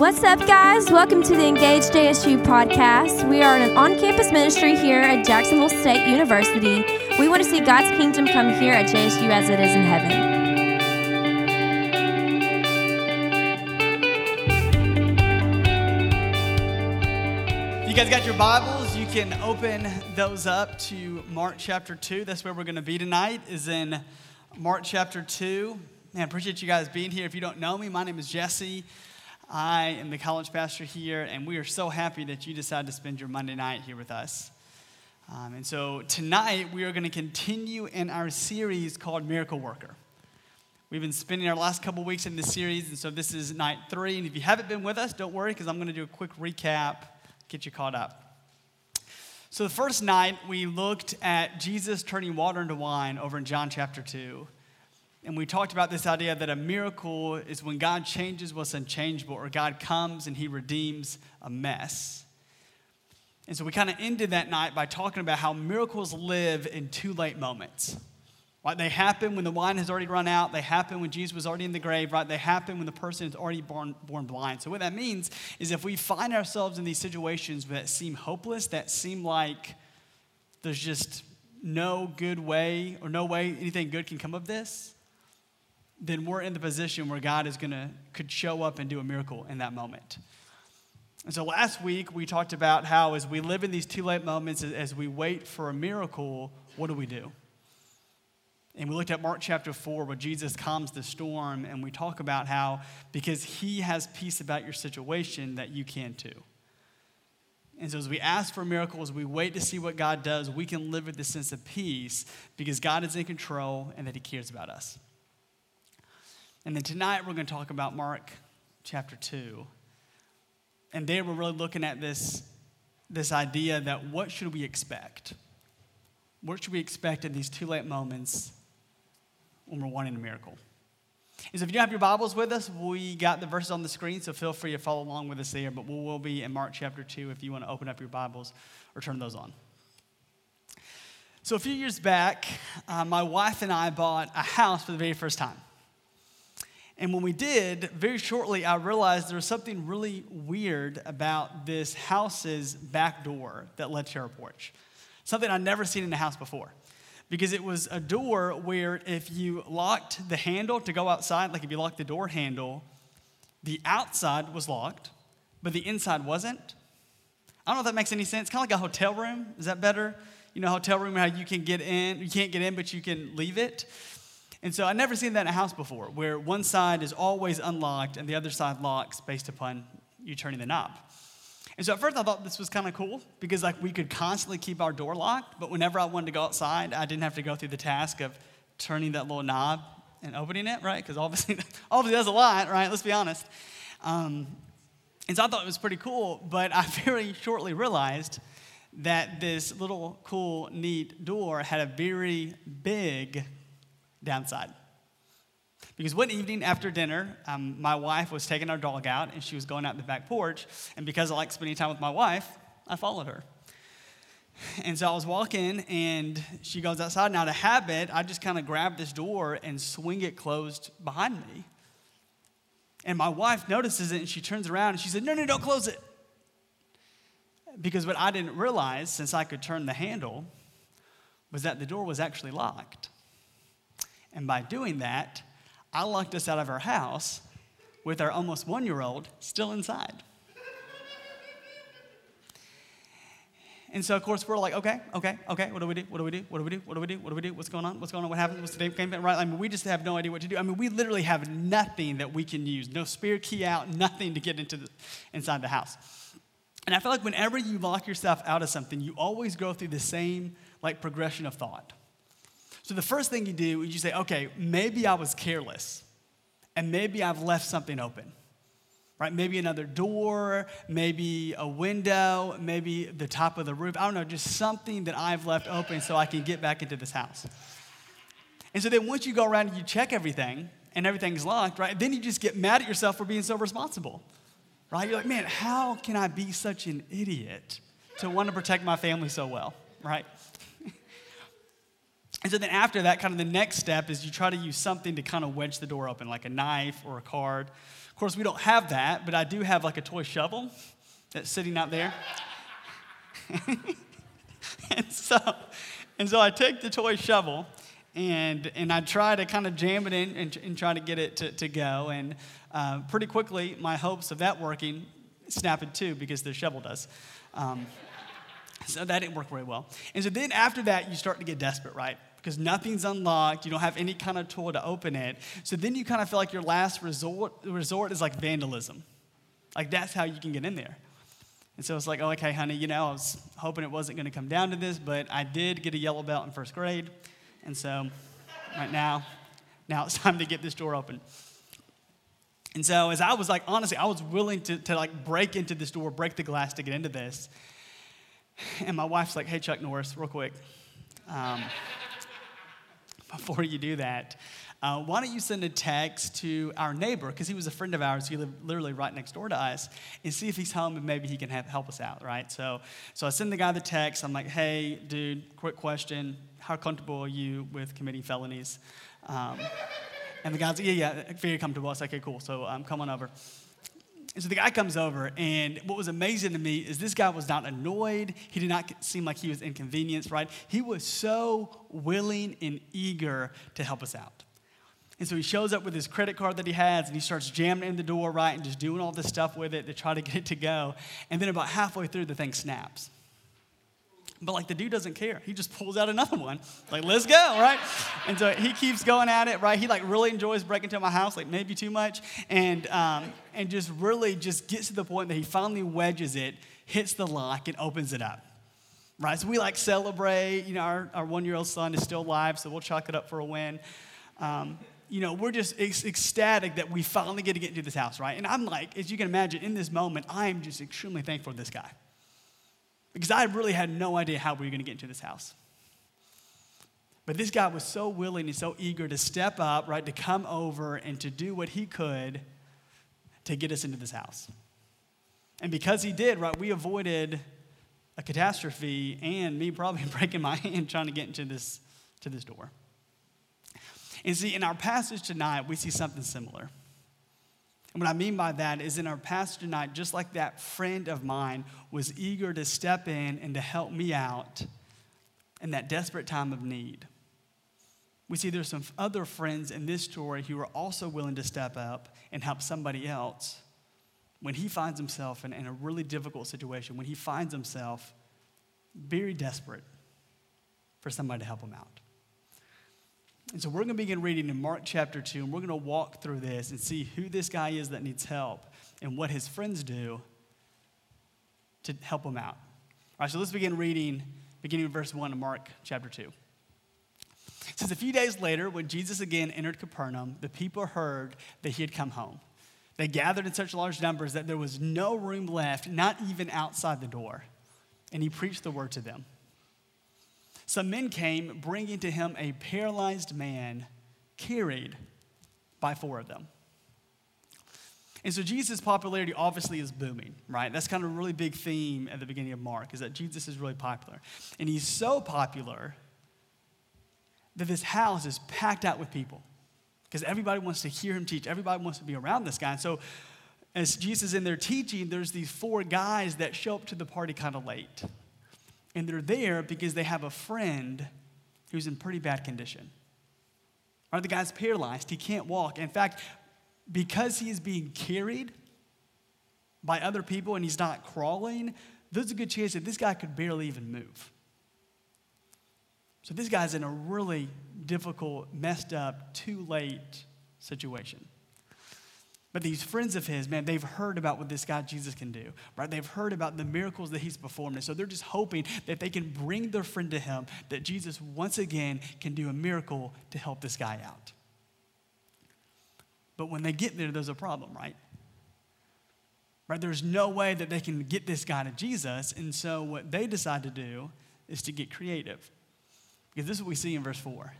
What's up, guys? Welcome to the Engaged JSU podcast. We are an on campus ministry here at Jacksonville State University. We want to see God's kingdom come here at JSU as it is in heaven. You guys got your Bibles? You can open those up to Mark chapter 2. That's where we're going to be tonight, is in Mark chapter 2. Man, I appreciate you guys being here. If you don't know me, my name is Jesse. I am the college pastor here, and we are so happy that you decided to spend your Monday night here with us. Um, and so tonight, we are going to continue in our series called Miracle Worker. We've been spending our last couple weeks in this series, and so this is night three. And if you haven't been with us, don't worry, because I'm going to do a quick recap, get you caught up. So, the first night, we looked at Jesus turning water into wine over in John chapter 2. And we talked about this idea that a miracle is when God changes what's unchangeable, or God comes and he redeems a mess. And so we kind of ended that night by talking about how miracles live in too late moments. Right? They happen when the wine has already run out. They happen when Jesus was already in the grave, right? They happen when the person is already born, born blind. So what that means is if we find ourselves in these situations that seem hopeless, that seem like there's just no good way or no way anything good can come of this, then we're in the position where God is going to could show up and do a miracle in that moment. And so last week we talked about how as we live in these too late moments, as we wait for a miracle, what do we do? And we looked at Mark chapter 4 where Jesus calms the storm, and we talk about how because he has peace about your situation, that you can too. And so, as we ask for miracles, we wait to see what God does, we can live with the sense of peace because God is in control and that he cares about us. And then tonight we're going to talk about Mark chapter 2. And there we're really looking at this, this idea that what should we expect? What should we expect in these too late moments when we're wanting a miracle? Is if you don't have your Bibles with us, we got the verses on the screen, so feel free to follow along with us there. But we will be in Mark chapter 2 if you want to open up your Bibles or turn those on. So, a few years back, uh, my wife and I bought a house for the very first time. And when we did, very shortly, I realized there was something really weird about this house's back door that led to our porch. Something I'd never seen in a house before. Because it was a door where if you locked the handle to go outside, like if you locked the door handle, the outside was locked, but the inside wasn't. I don't know if that makes any sense. Kind of like a hotel room. Is that better? You know, hotel room, how you can get in, you can't get in, but you can leave it. And so I'd never seen that in a house before, where one side is always unlocked and the other side locks based upon you turning the knob. And so at first I thought this was kind of cool because like we could constantly keep our door locked, but whenever I wanted to go outside, I didn't have to go through the task of turning that little knob and opening it, right? Because obviously, obviously does a lot, right? Let's be honest. Um, and so I thought it was pretty cool, but I very shortly realized that this little cool, neat door had a very big downside. Because one evening after dinner, um, my wife was taking our dog out and she was going out the back porch. And because I like spending time with my wife, I followed her. And so I was walking and she goes outside. Now, to habit, I just kind of grab this door and swing it closed behind me. And my wife notices it and she turns around and she said, No, no, don't close it. Because what I didn't realize, since I could turn the handle, was that the door was actually locked. And by doing that, I locked us out of our house with our almost one year old still inside. And so, of course, we're like, okay, okay, okay, what do we do? What do we do? What do we do? What do we do? What do we do? What's going on? What's going on? What happened? What's the game Right? I mean, we just have no idea what to do. I mean, we literally have nothing that we can use. No spare key out, nothing to get into the, inside the house. And I feel like whenever you lock yourself out of something, you always go through the same like progression of thought. So the first thing you do is you say, okay, maybe I was careless and maybe I've left something open. Right? Maybe another door, maybe a window, maybe the top of the roof. I don't know, just something that I've left open so I can get back into this house. And so then once you go around and you check everything and everything's locked, right? Then you just get mad at yourself for being so responsible. Right? You're like, man, how can I be such an idiot to want to protect my family so well? Right? And so then after that, kind of the next step is you try to use something to kind of wedge the door open, like a knife or a card. Of course, we don't have that, but I do have like a toy shovel that's sitting out there. and so, and so I take the toy shovel and, and I try to kind of jam it in and, and try to get it to, to go. And uh, pretty quickly, my hopes of that working snap in two because the shovel does. Um, so that didn't work very well. And so then after that, you start to get desperate, right? Because nothing's unlocked, you don't have any kind of tool to open it. So then you kind of feel like your last resort, resort is like vandalism. Like that's how you can get in there. And so it's like, oh, okay, honey, you know, I was hoping it wasn't going to come down to this, but I did get a yellow belt in first grade. And so right now, now it's time to get this door open. And so as I was like, honestly, I was willing to, to like break into this door, break the glass to get into this. And my wife's like, hey, Chuck Norris, real quick. Um, before you do that, uh, why don't you send a text to our neighbor, because he was a friend of ours, he lived literally right next door to us, and see if he's home and maybe he can have, help us out, right? So, so I send the guy the text. I'm like, hey, dude, quick question. How comfortable are you with committing felonies? Um, and the guy's like, yeah, yeah, very comfortable. I like, okay, cool. So um, come on over. And so the guy comes over, and what was amazing to me is this guy was not annoyed. He did not seem like he was inconvenienced, right? He was so willing and eager to help us out. And so he shows up with his credit card that he has, and he starts jamming in the door, right, and just doing all this stuff with it to try to get it to go. And then about halfway through, the thing snaps. But like the dude doesn't care. He just pulls out another one. Like, let's go, right? And so he keeps going at it, right? He like really enjoys breaking into my house, like maybe too much, and um, and just really just gets to the point that he finally wedges it, hits the lock, and opens it up. Right? So we like celebrate. You know, our, our one year old son is still alive, so we'll chalk it up for a win. Um, you know, we're just ecstatic that we finally get to get into this house, right? And I'm like, as you can imagine, in this moment, I am just extremely thankful for this guy because I really had no idea how we were going to get into this house. But this guy was so willing and so eager to step up, right, to come over and to do what he could to get us into this house. And because he did, right, we avoided a catastrophe and me probably breaking my hand trying to get into this, to this door. And see, in our passage tonight, we see something similar. And what I mean by that is in our passage tonight, just like that friend of mine was eager to step in and to help me out in that desperate time of need. We see there's some other friends in this story who are also willing to step up and help somebody else when he finds himself in, in a really difficult situation, when he finds himself very desperate for somebody to help him out. And so we're going to begin reading in Mark chapter 2, and we're going to walk through this and see who this guy is that needs help and what his friends do to help him out. All right, so let's begin reading, beginning with verse 1 of Mark chapter 2. It says, A few days later, when Jesus again entered Capernaum, the people heard that he had come home. They gathered in such large numbers that there was no room left, not even outside the door. And he preached the word to them. Some men came bringing to him a paralyzed man carried by four of them. And so Jesus' popularity obviously is booming, right? That's kind of a really big theme at the beginning of Mark, is that Jesus is really popular. And he's so popular that this house is packed out with people because everybody wants to hear him teach. Everybody wants to be around this guy. And so as Jesus is in there teaching, there's these four guys that show up to the party kind of late. And they're there because they have a friend who's in pretty bad condition. Right? The guy's paralyzed, he can't walk. In fact, because he is being carried by other people and he's not crawling, there's a good chance that this guy could barely even move. So this guy's in a really difficult, messed up, too late situation. But these friends of his, man, they've heard about what this guy Jesus can do, right? They've heard about the miracles that he's performed. And so they're just hoping that they can bring their friend to him, that Jesus once again can do a miracle to help this guy out. But when they get there, there's a problem, right? Right? There's no way that they can get this guy to Jesus. And so what they decide to do is to get creative. Because this is what we see in verse 4.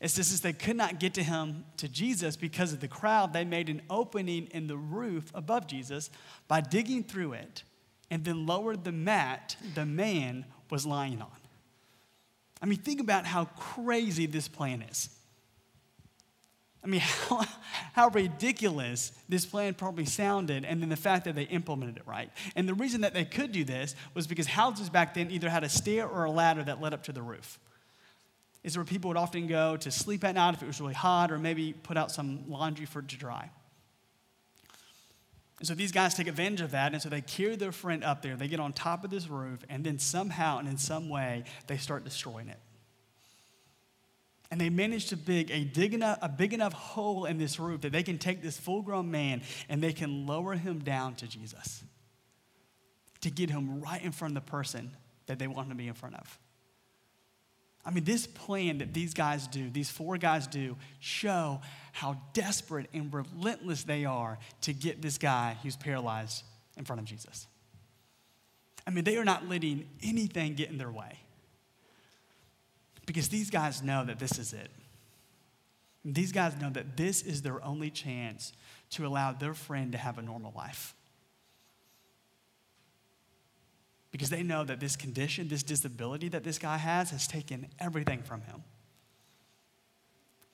It says, since they could not get to him, to Jesus, because of the crowd, they made an opening in the roof above Jesus by digging through it and then lowered the mat the man was lying on. I mean, think about how crazy this plan is. I mean, how, how ridiculous this plan probably sounded, and then the fact that they implemented it right. And the reason that they could do this was because houses back then either had a stair or a ladder that led up to the roof. Is where people would often go to sleep at night if it was really hot, or maybe put out some laundry for it to dry. And so these guys take advantage of that, and so they carry their friend up there. They get on top of this roof, and then somehow and in some way, they start destroying it. And they manage to dig a, dig enough, a big enough hole in this roof that they can take this full grown man and they can lower him down to Jesus to get him right in front of the person that they want him to be in front of. I mean, this plan that these guys do, these four guys do, show how desperate and relentless they are to get this guy who's paralyzed in front of Jesus. I mean, they are not letting anything get in their way. Because these guys know that this is it. These guys know that this is their only chance to allow their friend to have a normal life. Because they know that this condition, this disability that this guy has, has taken everything from him.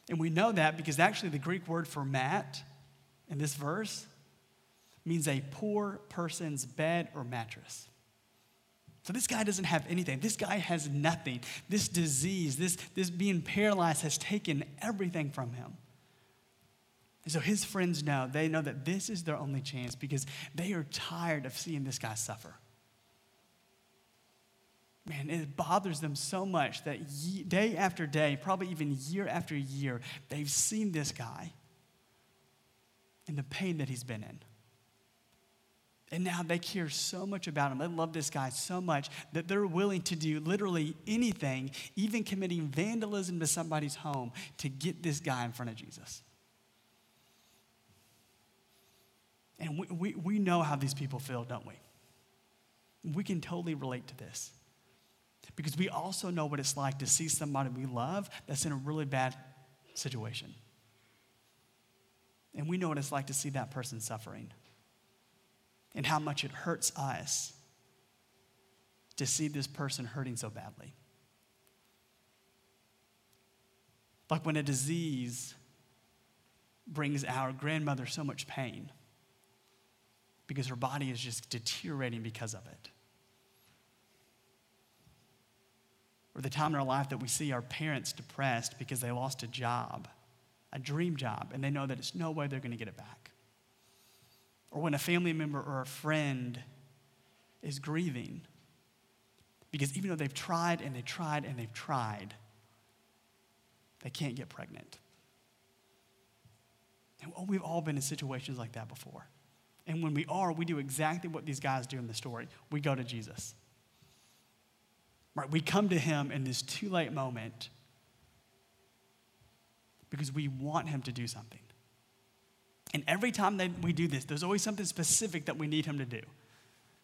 And we know that because actually the Greek word for mat in this verse means a poor person's bed or mattress. So this guy doesn't have anything. This guy has nothing. This disease, this, this being paralyzed has taken everything from him. And so his friends know, they know that this is their only chance because they are tired of seeing this guy suffer. Man, it bothers them so much that day after day, probably even year after year, they've seen this guy and the pain that he's been in. And now they care so much about him. They love this guy so much that they're willing to do literally anything, even committing vandalism to somebody's home, to get this guy in front of Jesus. And we, we, we know how these people feel, don't we? We can totally relate to this. Because we also know what it's like to see somebody we love that's in a really bad situation. And we know what it's like to see that person suffering and how much it hurts us to see this person hurting so badly. Like when a disease brings our grandmother so much pain because her body is just deteriorating because of it. Or the time in our life that we see our parents depressed because they lost a job, a dream job, and they know that it's no way they're going to get it back or when a family member or a friend is grieving. Because even though they've tried and they've tried and they've tried, they can't get pregnant. And we've all been in situations like that before. And when we are, we do exactly what these guys do in the story. We go to Jesus. Right? We come to him in this too late moment because we want him to do something. And every time that we do this, there's always something specific that we need him to do.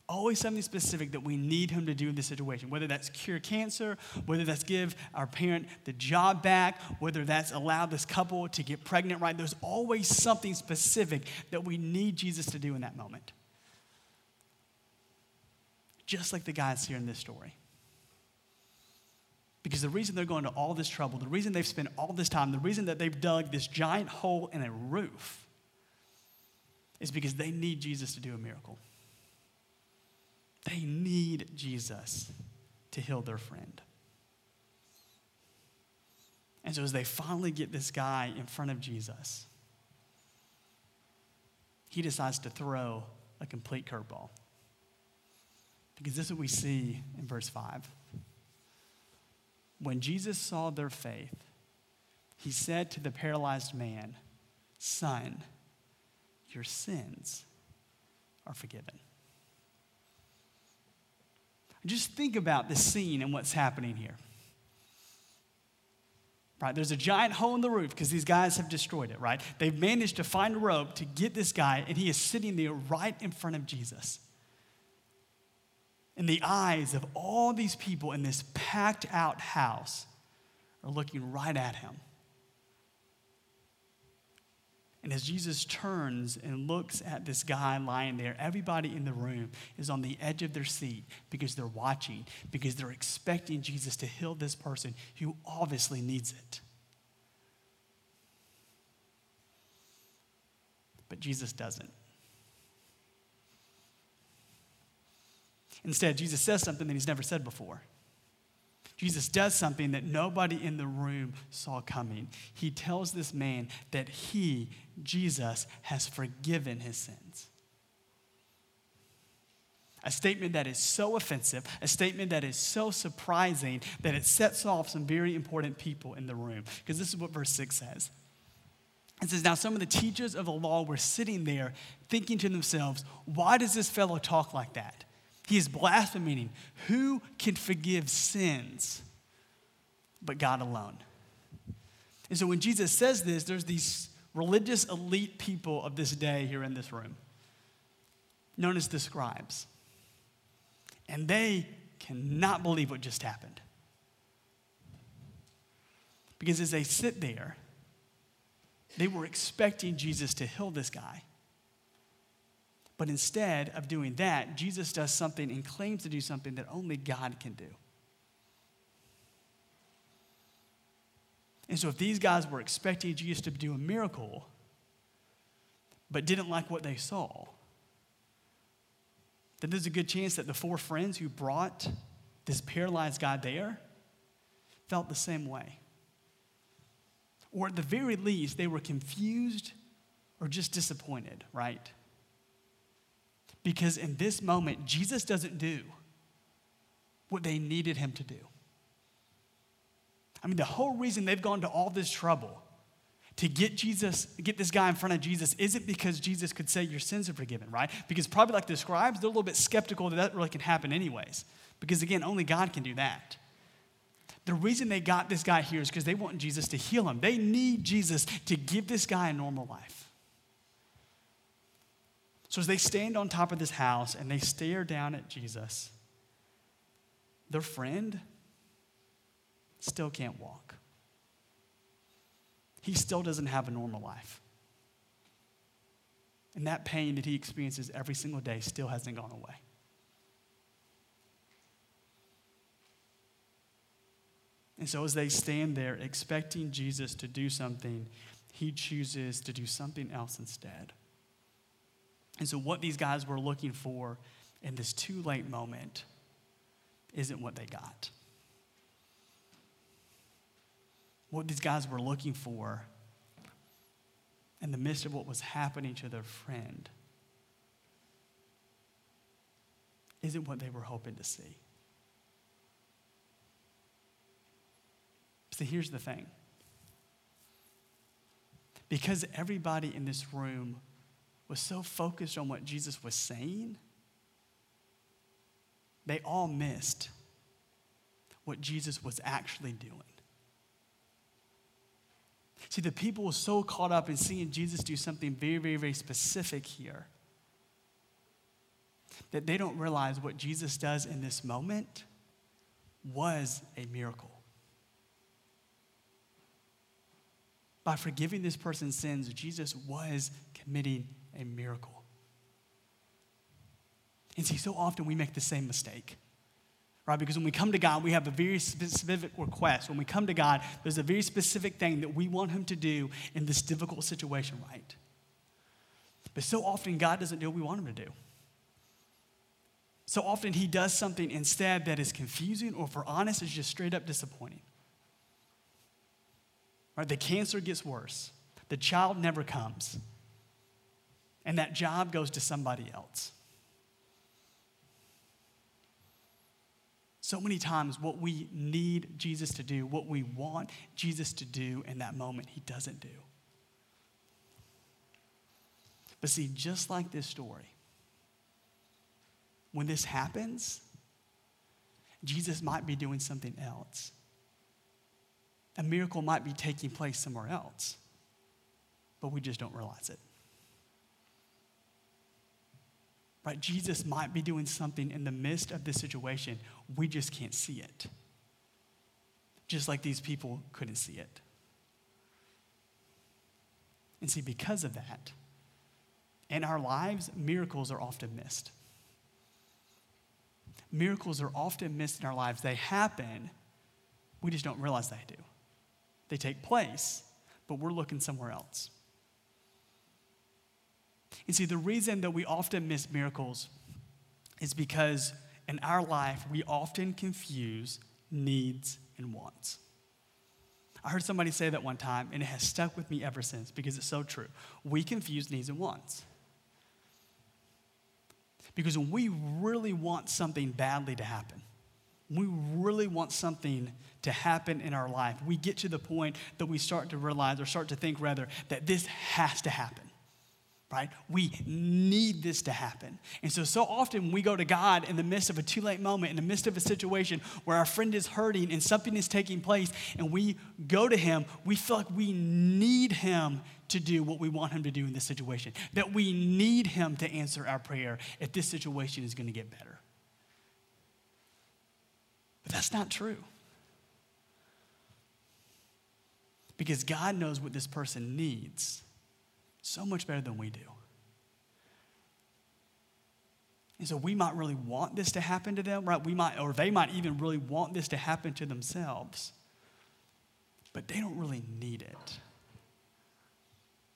Always something specific that we need him to do in this situation, whether that's cure cancer, whether that's give our parent the job back, whether that's allow this couple to get pregnant right. There's always something specific that we need Jesus to do in that moment. Just like the guys here in this story. Because the reason they're going to all this trouble, the reason they've spent all this time, the reason that they've dug this giant hole in a roof is because they need Jesus to do a miracle. They need Jesus to heal their friend. And so, as they finally get this guy in front of Jesus, he decides to throw a complete curveball. Because this is what we see in verse 5. When Jesus saw their faith, he said to the paralyzed man, Son, your sins are forgiven. Just think about the scene and what's happening here. Right, there's a giant hole in the roof because these guys have destroyed it, right? They've managed to find a rope to get this guy, and he is sitting there right in front of Jesus. And the eyes of all these people in this packed out house are looking right at him. And as Jesus turns and looks at this guy lying there, everybody in the room is on the edge of their seat because they're watching, because they're expecting Jesus to heal this person who obviously needs it. But Jesus doesn't. Instead, Jesus says something that he's never said before. Jesus does something that nobody in the room saw coming. He tells this man that he, Jesus, has forgiven his sins. A statement that is so offensive, a statement that is so surprising that it sets off some very important people in the room. Because this is what verse 6 says. It says, Now some of the teachers of the law were sitting there thinking to themselves, Why does this fellow talk like that? He is blaspheming. Who can forgive sins but God alone? And so when Jesus says this, there's these religious elite people of this day here in this room, known as the scribes. And they cannot believe what just happened. Because as they sit there, they were expecting Jesus to heal this guy. But instead of doing that, Jesus does something and claims to do something that only God can do. And so, if these guys were expecting Jesus to do a miracle, but didn't like what they saw, then there's a good chance that the four friends who brought this paralyzed guy there felt the same way. Or at the very least, they were confused or just disappointed, right? Because in this moment, Jesus doesn't do what they needed him to do. I mean, the whole reason they've gone to all this trouble to get Jesus, get this guy in front of Jesus, isn't because Jesus could say your sins are forgiven, right? Because probably like the scribes, they're a little bit skeptical that that really can happen anyways. Because again, only God can do that. The reason they got this guy here is because they want Jesus to heal him. They need Jesus to give this guy a normal life. So as they stand on top of this house and they stare down at Jesus, their friend still can't walk. He still doesn't have a normal life. And that pain that he experiences every single day still hasn't gone away. And so, as they stand there expecting Jesus to do something, he chooses to do something else instead. And so, what these guys were looking for in this too late moment isn't what they got. What these guys were looking for in the midst of what was happening to their friend isn't what they were hoping to see. So here's the thing. Because everybody in this room was so focused on what Jesus was saying, they all missed what Jesus was actually doing. See, the people were so caught up in seeing Jesus do something very, very, very specific here that they don't realize what Jesus does in this moment was a miracle. By forgiving this person's sins, Jesus was committing a miracle. And see, so often we make the same mistake, right? Because when we come to God, we have a very specific request. When we come to God, there's a very specific thing that we want Him to do in this difficult situation, right? But so often, God doesn't do what we want Him to do. So often, He does something instead that is confusing, or for honest, is just straight up disappointing. Right? The cancer gets worse, the child never comes, and that job goes to somebody else. So many times, what we need Jesus to do, what we want Jesus to do in that moment, he doesn't do. But see, just like this story, when this happens, Jesus might be doing something else. A miracle might be taking place somewhere else, but we just don't realize it. Right? Jesus might be doing something in the midst of this situation. We just can't see it. Just like these people couldn't see it. And see, because of that, in our lives, miracles are often missed. Miracles are often missed in our lives. They happen, we just don't realize they do. They take place, but we're looking somewhere else. And see, the reason that we often miss miracles is because in our life, we often confuse needs and wants. I heard somebody say that one time, and it has stuck with me ever since because it's so true. We confuse needs and wants. Because when we really want something badly to happen, we really want something to happen in our life, we get to the point that we start to realize, or start to think rather, that this has to happen right? We need this to happen. And so, so often we go to God in the midst of a too late moment, in the midst of a situation where our friend is hurting and something is taking place, and we go to Him, we feel like we need Him to do what we want Him to do in this situation, that we need Him to answer our prayer if this situation is going to get better. But that's not true. Because God knows what this person needs so much better than we do. And so we might really want this to happen to them, right? We might, or they might even really want this to happen to themselves, but they don't really need it.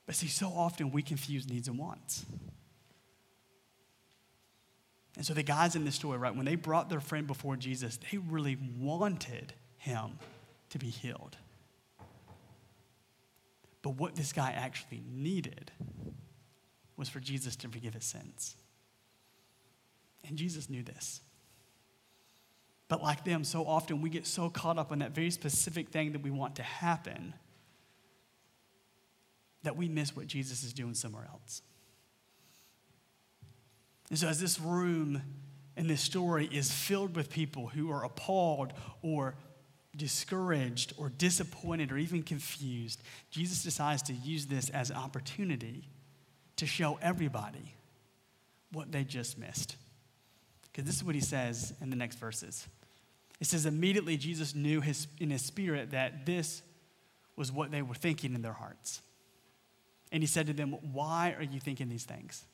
But see, so often we confuse needs and wants. And so the guys in this story, right, when they brought their friend before Jesus, they really wanted him to be healed. But what this guy actually needed was for Jesus to forgive his sins. And Jesus knew this. But like them, so often we get so caught up in that very specific thing that we want to happen that we miss what Jesus is doing somewhere else. And so, as this room in this story is filled with people who are appalled or discouraged or disappointed or even confused, Jesus decides to use this as an opportunity to show everybody what they just missed. Because this is what he says in the next verses. It says, immediately Jesus knew his, in his spirit that this was what they were thinking in their hearts. And he said to them, Why are you thinking these things?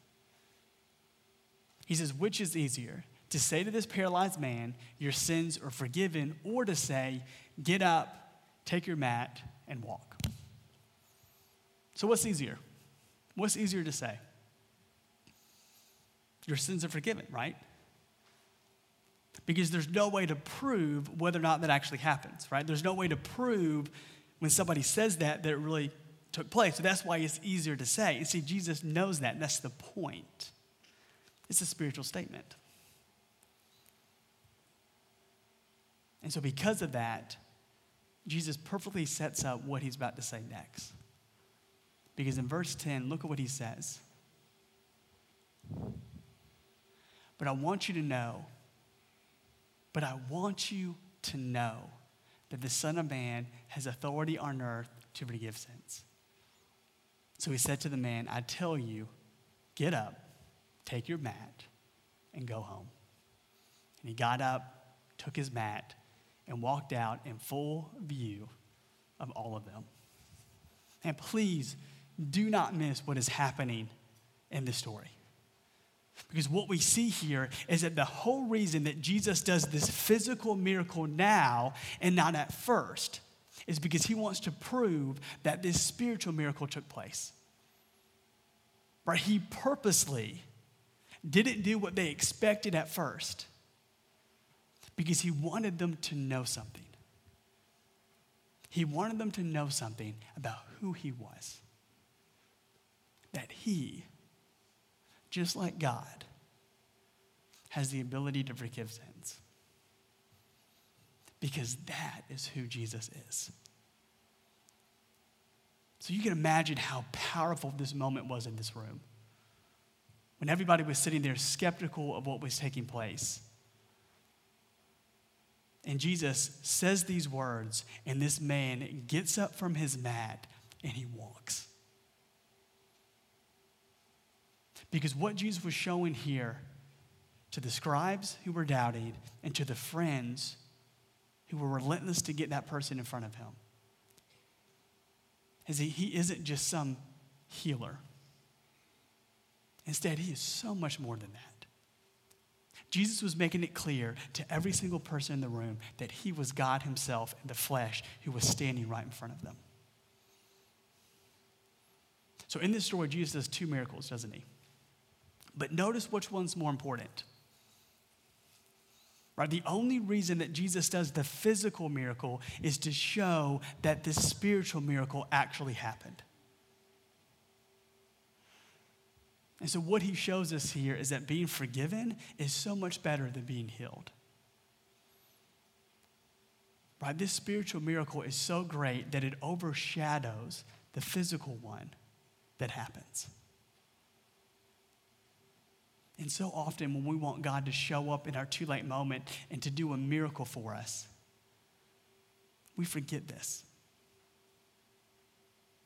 He says, Which is easier? To say to this paralyzed man, Your sins are forgiven, or to say, Get up, take your mat, and walk. So, what's easier? What's easier to say? Your sins are forgiven, right? Because there's no way to prove whether or not that actually happens, right? There's no way to prove when somebody says that that it really took place. So that's why it's easier to say. And see, Jesus knows that, that's the point. It's a spiritual statement. And so, because of that, Jesus perfectly sets up what he's about to say next. Because in verse 10, look at what he says. But I want you to know, but I want you to know that the Son of Man has authority on earth to forgive sins. So he said to the man, I tell you, get up, take your mat, and go home. And he got up, took his mat, and walked out in full view of all of them. And please do not miss what is happening in this story. Because what we see here is that the whole reason that Jesus does this physical miracle now and not at first is because he wants to prove that this spiritual miracle took place. Right? He purposely didn't do what they expected at first because he wanted them to know something. He wanted them to know something about who he was. That he, just like God, has the ability to forgive sins. Because that is who Jesus is. So you can imagine how powerful this moment was in this room. When everybody was sitting there skeptical of what was taking place and Jesus says these words, and this man gets up from his mat and he walks. Because what Jesus was showing here to the scribes who were doubting and to the friends who were relentless to get that person in front of him is he, he isn't just some healer. Instead, he is so much more than that. Jesus was making it clear to every single person in the room that he was God himself in the flesh who was standing right in front of them. So, in this story, Jesus does two miracles, doesn't he? But notice which one's more important. Right? The only reason that Jesus does the physical miracle is to show that this spiritual miracle actually happened. And so, what he shows us here is that being forgiven is so much better than being healed. Right? This spiritual miracle is so great that it overshadows the physical one that happens. And so often, when we want God to show up in our too late moment and to do a miracle for us, we forget this.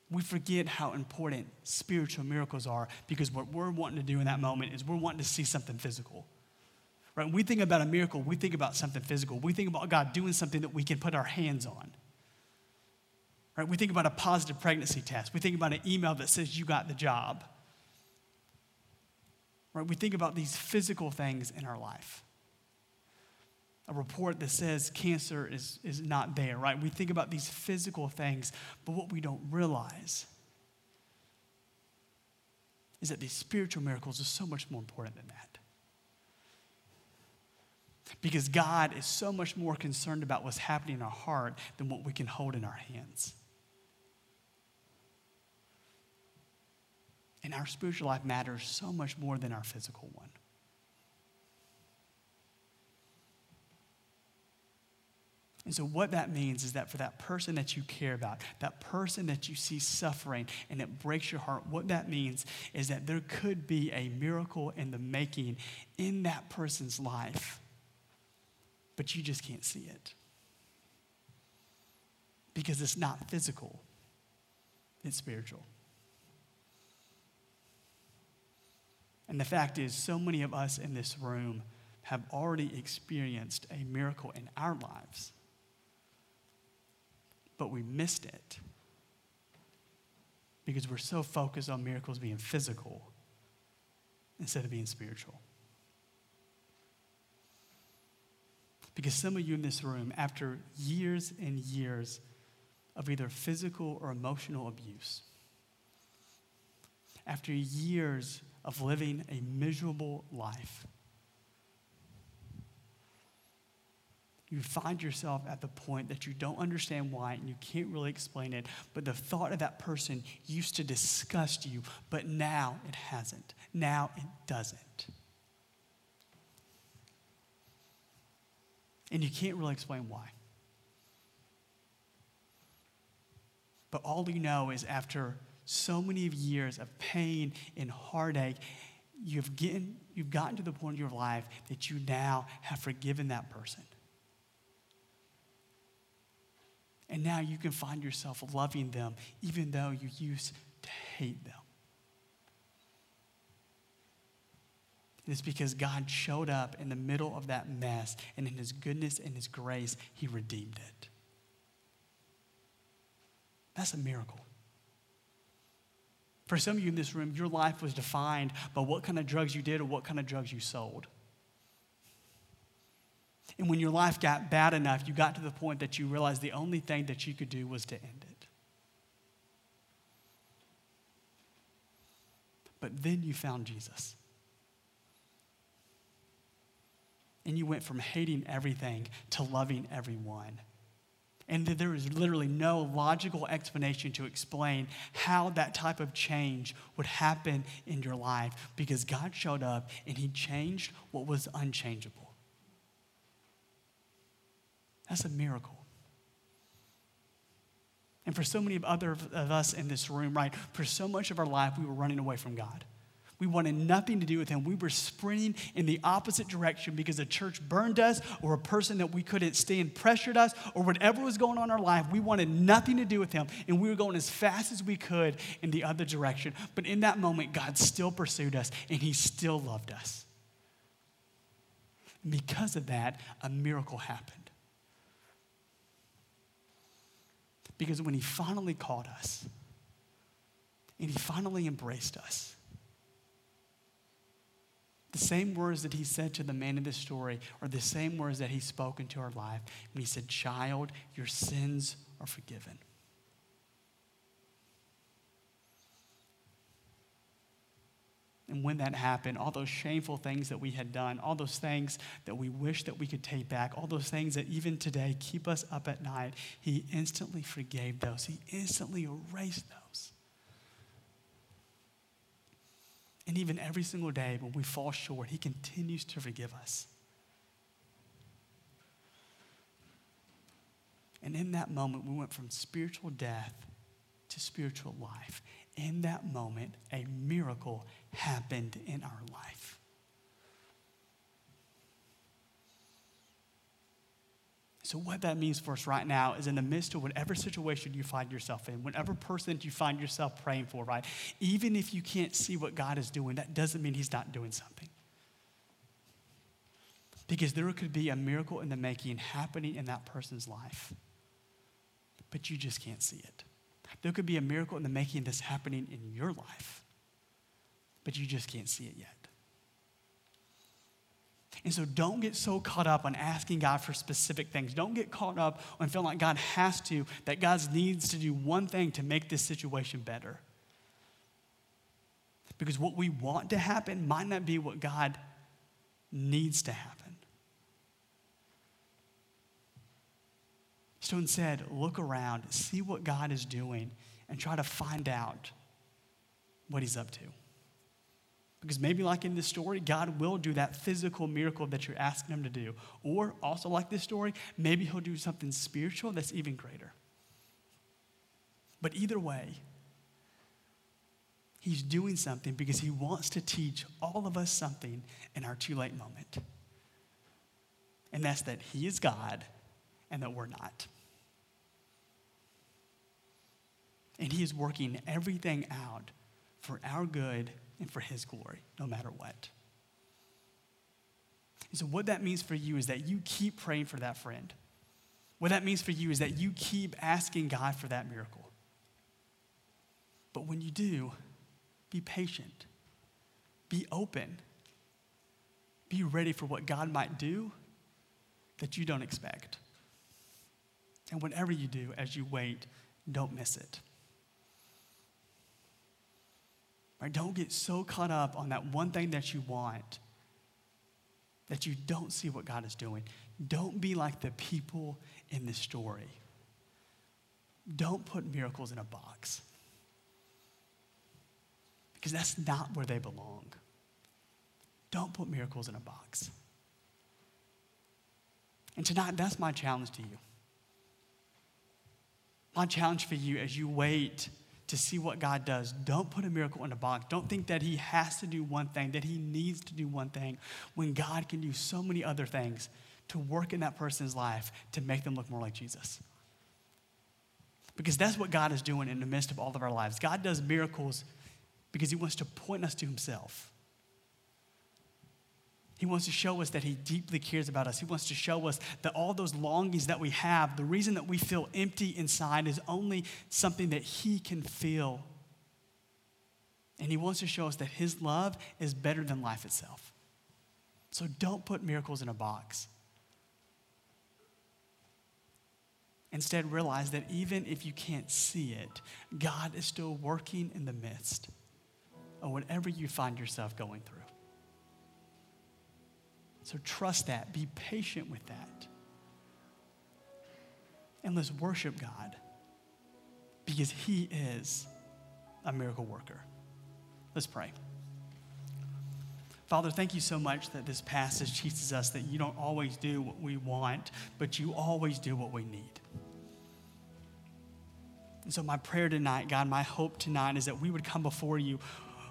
We forget how important spiritual miracles are because what we're wanting to do in that moment is we're wanting to see something physical. Right? When we think about a miracle, we think about something physical. We think about God doing something that we can put our hands on. Right? We think about a positive pregnancy test. We think about an email that says you got the job. Right? We think about these physical things in our life. A report that says cancer is, is not there, right? We think about these physical things, but what we don't realize is that these spiritual miracles are so much more important than that. Because God is so much more concerned about what's happening in our heart than what we can hold in our hands. And our spiritual life matters so much more than our physical one. And so, what that means is that for that person that you care about, that person that you see suffering and it breaks your heart, what that means is that there could be a miracle in the making in that person's life, but you just can't see it. Because it's not physical, it's spiritual. And the fact is, so many of us in this room have already experienced a miracle in our lives, but we missed it because we're so focused on miracles being physical instead of being spiritual. Because some of you in this room, after years and years of either physical or emotional abuse, after years of living a miserable life. You find yourself at the point that you don't understand why and you can't really explain it, but the thought of that person used to disgust you, but now it hasn't. Now it doesn't. And you can't really explain why. But all you know is after so many years of pain and heartache, you've, gotten, you've gotten to the point in your life that you now have forgiven that person. And now you can find yourself loving them even though you used to hate them. it's because God showed up in the middle of that mess, and in His goodness and His grace, He redeemed it. That's a miracle. For some of you in this room, your life was defined by what kind of drugs you did or what kind of drugs you sold. And when your life got bad enough, you got to the point that you realized the only thing that you could do was to end it. But then you found Jesus. And you went from hating everything to loving everyone. And there is literally no logical explanation to explain how that type of change would happen in your life because God showed up and He changed what was unchangeable. That's a miracle. And for so many of other of us in this room, right, for so much of our life, we were running away from God. We wanted nothing to do with him. We were sprinting in the opposite direction because a church burned us or a person that we couldn't stand pressured us or whatever was going on in our life. We wanted nothing to do with him and we were going as fast as we could in the other direction. But in that moment, God still pursued us and he still loved us. And because of that, a miracle happened. Because when he finally called us and he finally embraced us, the same words that he said to the man in this story are the same words that he spoke into our life when he said, Child, your sins are forgiven. And when that happened, all those shameful things that we had done, all those things that we wish that we could take back, all those things that even today keep us up at night, he instantly forgave those. He instantly erased those. And even every single day when we fall short, he continues to forgive us. And in that moment, we went from spiritual death to spiritual life. In that moment, a miracle happened in our life. So, what that means for us right now is in the midst of whatever situation you find yourself in, whatever person you find yourself praying for, right? Even if you can't see what God is doing, that doesn't mean He's not doing something. Because there could be a miracle in the making happening in that person's life, but you just can't see it. There could be a miracle in the making that's happening in your life, but you just can't see it yet. And so don't get so caught up on asking God for specific things. Don't get caught up on feeling like God has to, that God needs to do one thing to make this situation better. Because what we want to happen might not be what God needs to happen. So instead, look around, see what God is doing, and try to find out what He's up to. Because maybe, like in this story, God will do that physical miracle that you're asking Him to do. Or, also like this story, maybe He'll do something spiritual that's even greater. But either way, He's doing something because He wants to teach all of us something in our too late moment. And that's that He is God and that we're not. And He is working everything out for our good and for His glory, no matter what. And so, what that means for you is that you keep praying for that friend. What that means for you is that you keep asking God for that miracle. But when you do, be patient, be open, be ready for what God might do that you don't expect. And whatever you do as you wait, don't miss it. Right? Don't get so caught up on that one thing that you want that you don't see what God is doing. Don't be like the people in this story. Don't put miracles in a box because that's not where they belong. Don't put miracles in a box. And tonight, that's my challenge to you. My challenge for you as you wait to see what God does. Don't put a miracle in a box. Don't think that He has to do one thing, that He needs to do one thing, when God can do so many other things to work in that person's life to make them look more like Jesus. Because that's what God is doing in the midst of all of our lives. God does miracles because He wants to point us to Himself. He wants to show us that He deeply cares about us. He wants to show us that all those longings that we have, the reason that we feel empty inside is only something that He can feel. And He wants to show us that His love is better than life itself. So don't put miracles in a box. Instead, realize that even if you can't see it, God is still working in the midst of whatever you find yourself going through. So trust that. Be patient with that. And let's worship God because He is a miracle worker. Let's pray. Father, thank you so much that this passage teaches us that you don't always do what we want, but you always do what we need. And so, my prayer tonight, God, my hope tonight is that we would come before you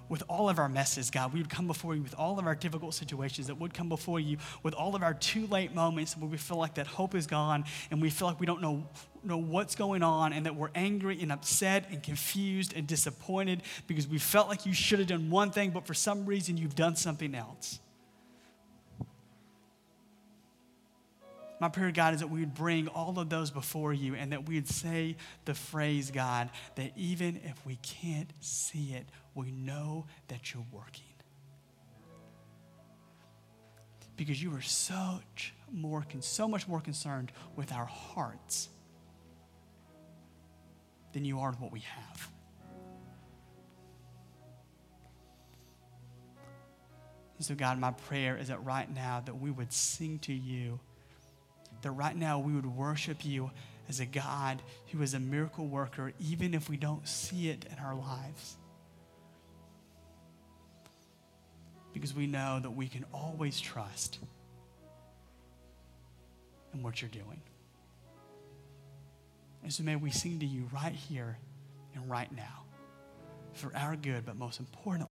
with all of our messes, God. We would come before you with all of our difficult situations, that would come before you with all of our too late moments where we feel like that hope is gone and we feel like we don't know, know what's going on and that we're angry and upset and confused and disappointed because we felt like you should have done one thing, but for some reason you've done something else. My prayer, God, is that we would bring all of those before you and that we would say the phrase, God, that even if we can't see it, we know that you're working. Because you are so more, so much more concerned with our hearts than you are with what we have. And so, God, my prayer is that right now that we would sing to you, that right now we would worship you as a God who is a miracle worker, even if we don't see it in our lives. Because we know that we can always trust in what you're doing. And so may we sing to you right here and right now for our good, but most importantly,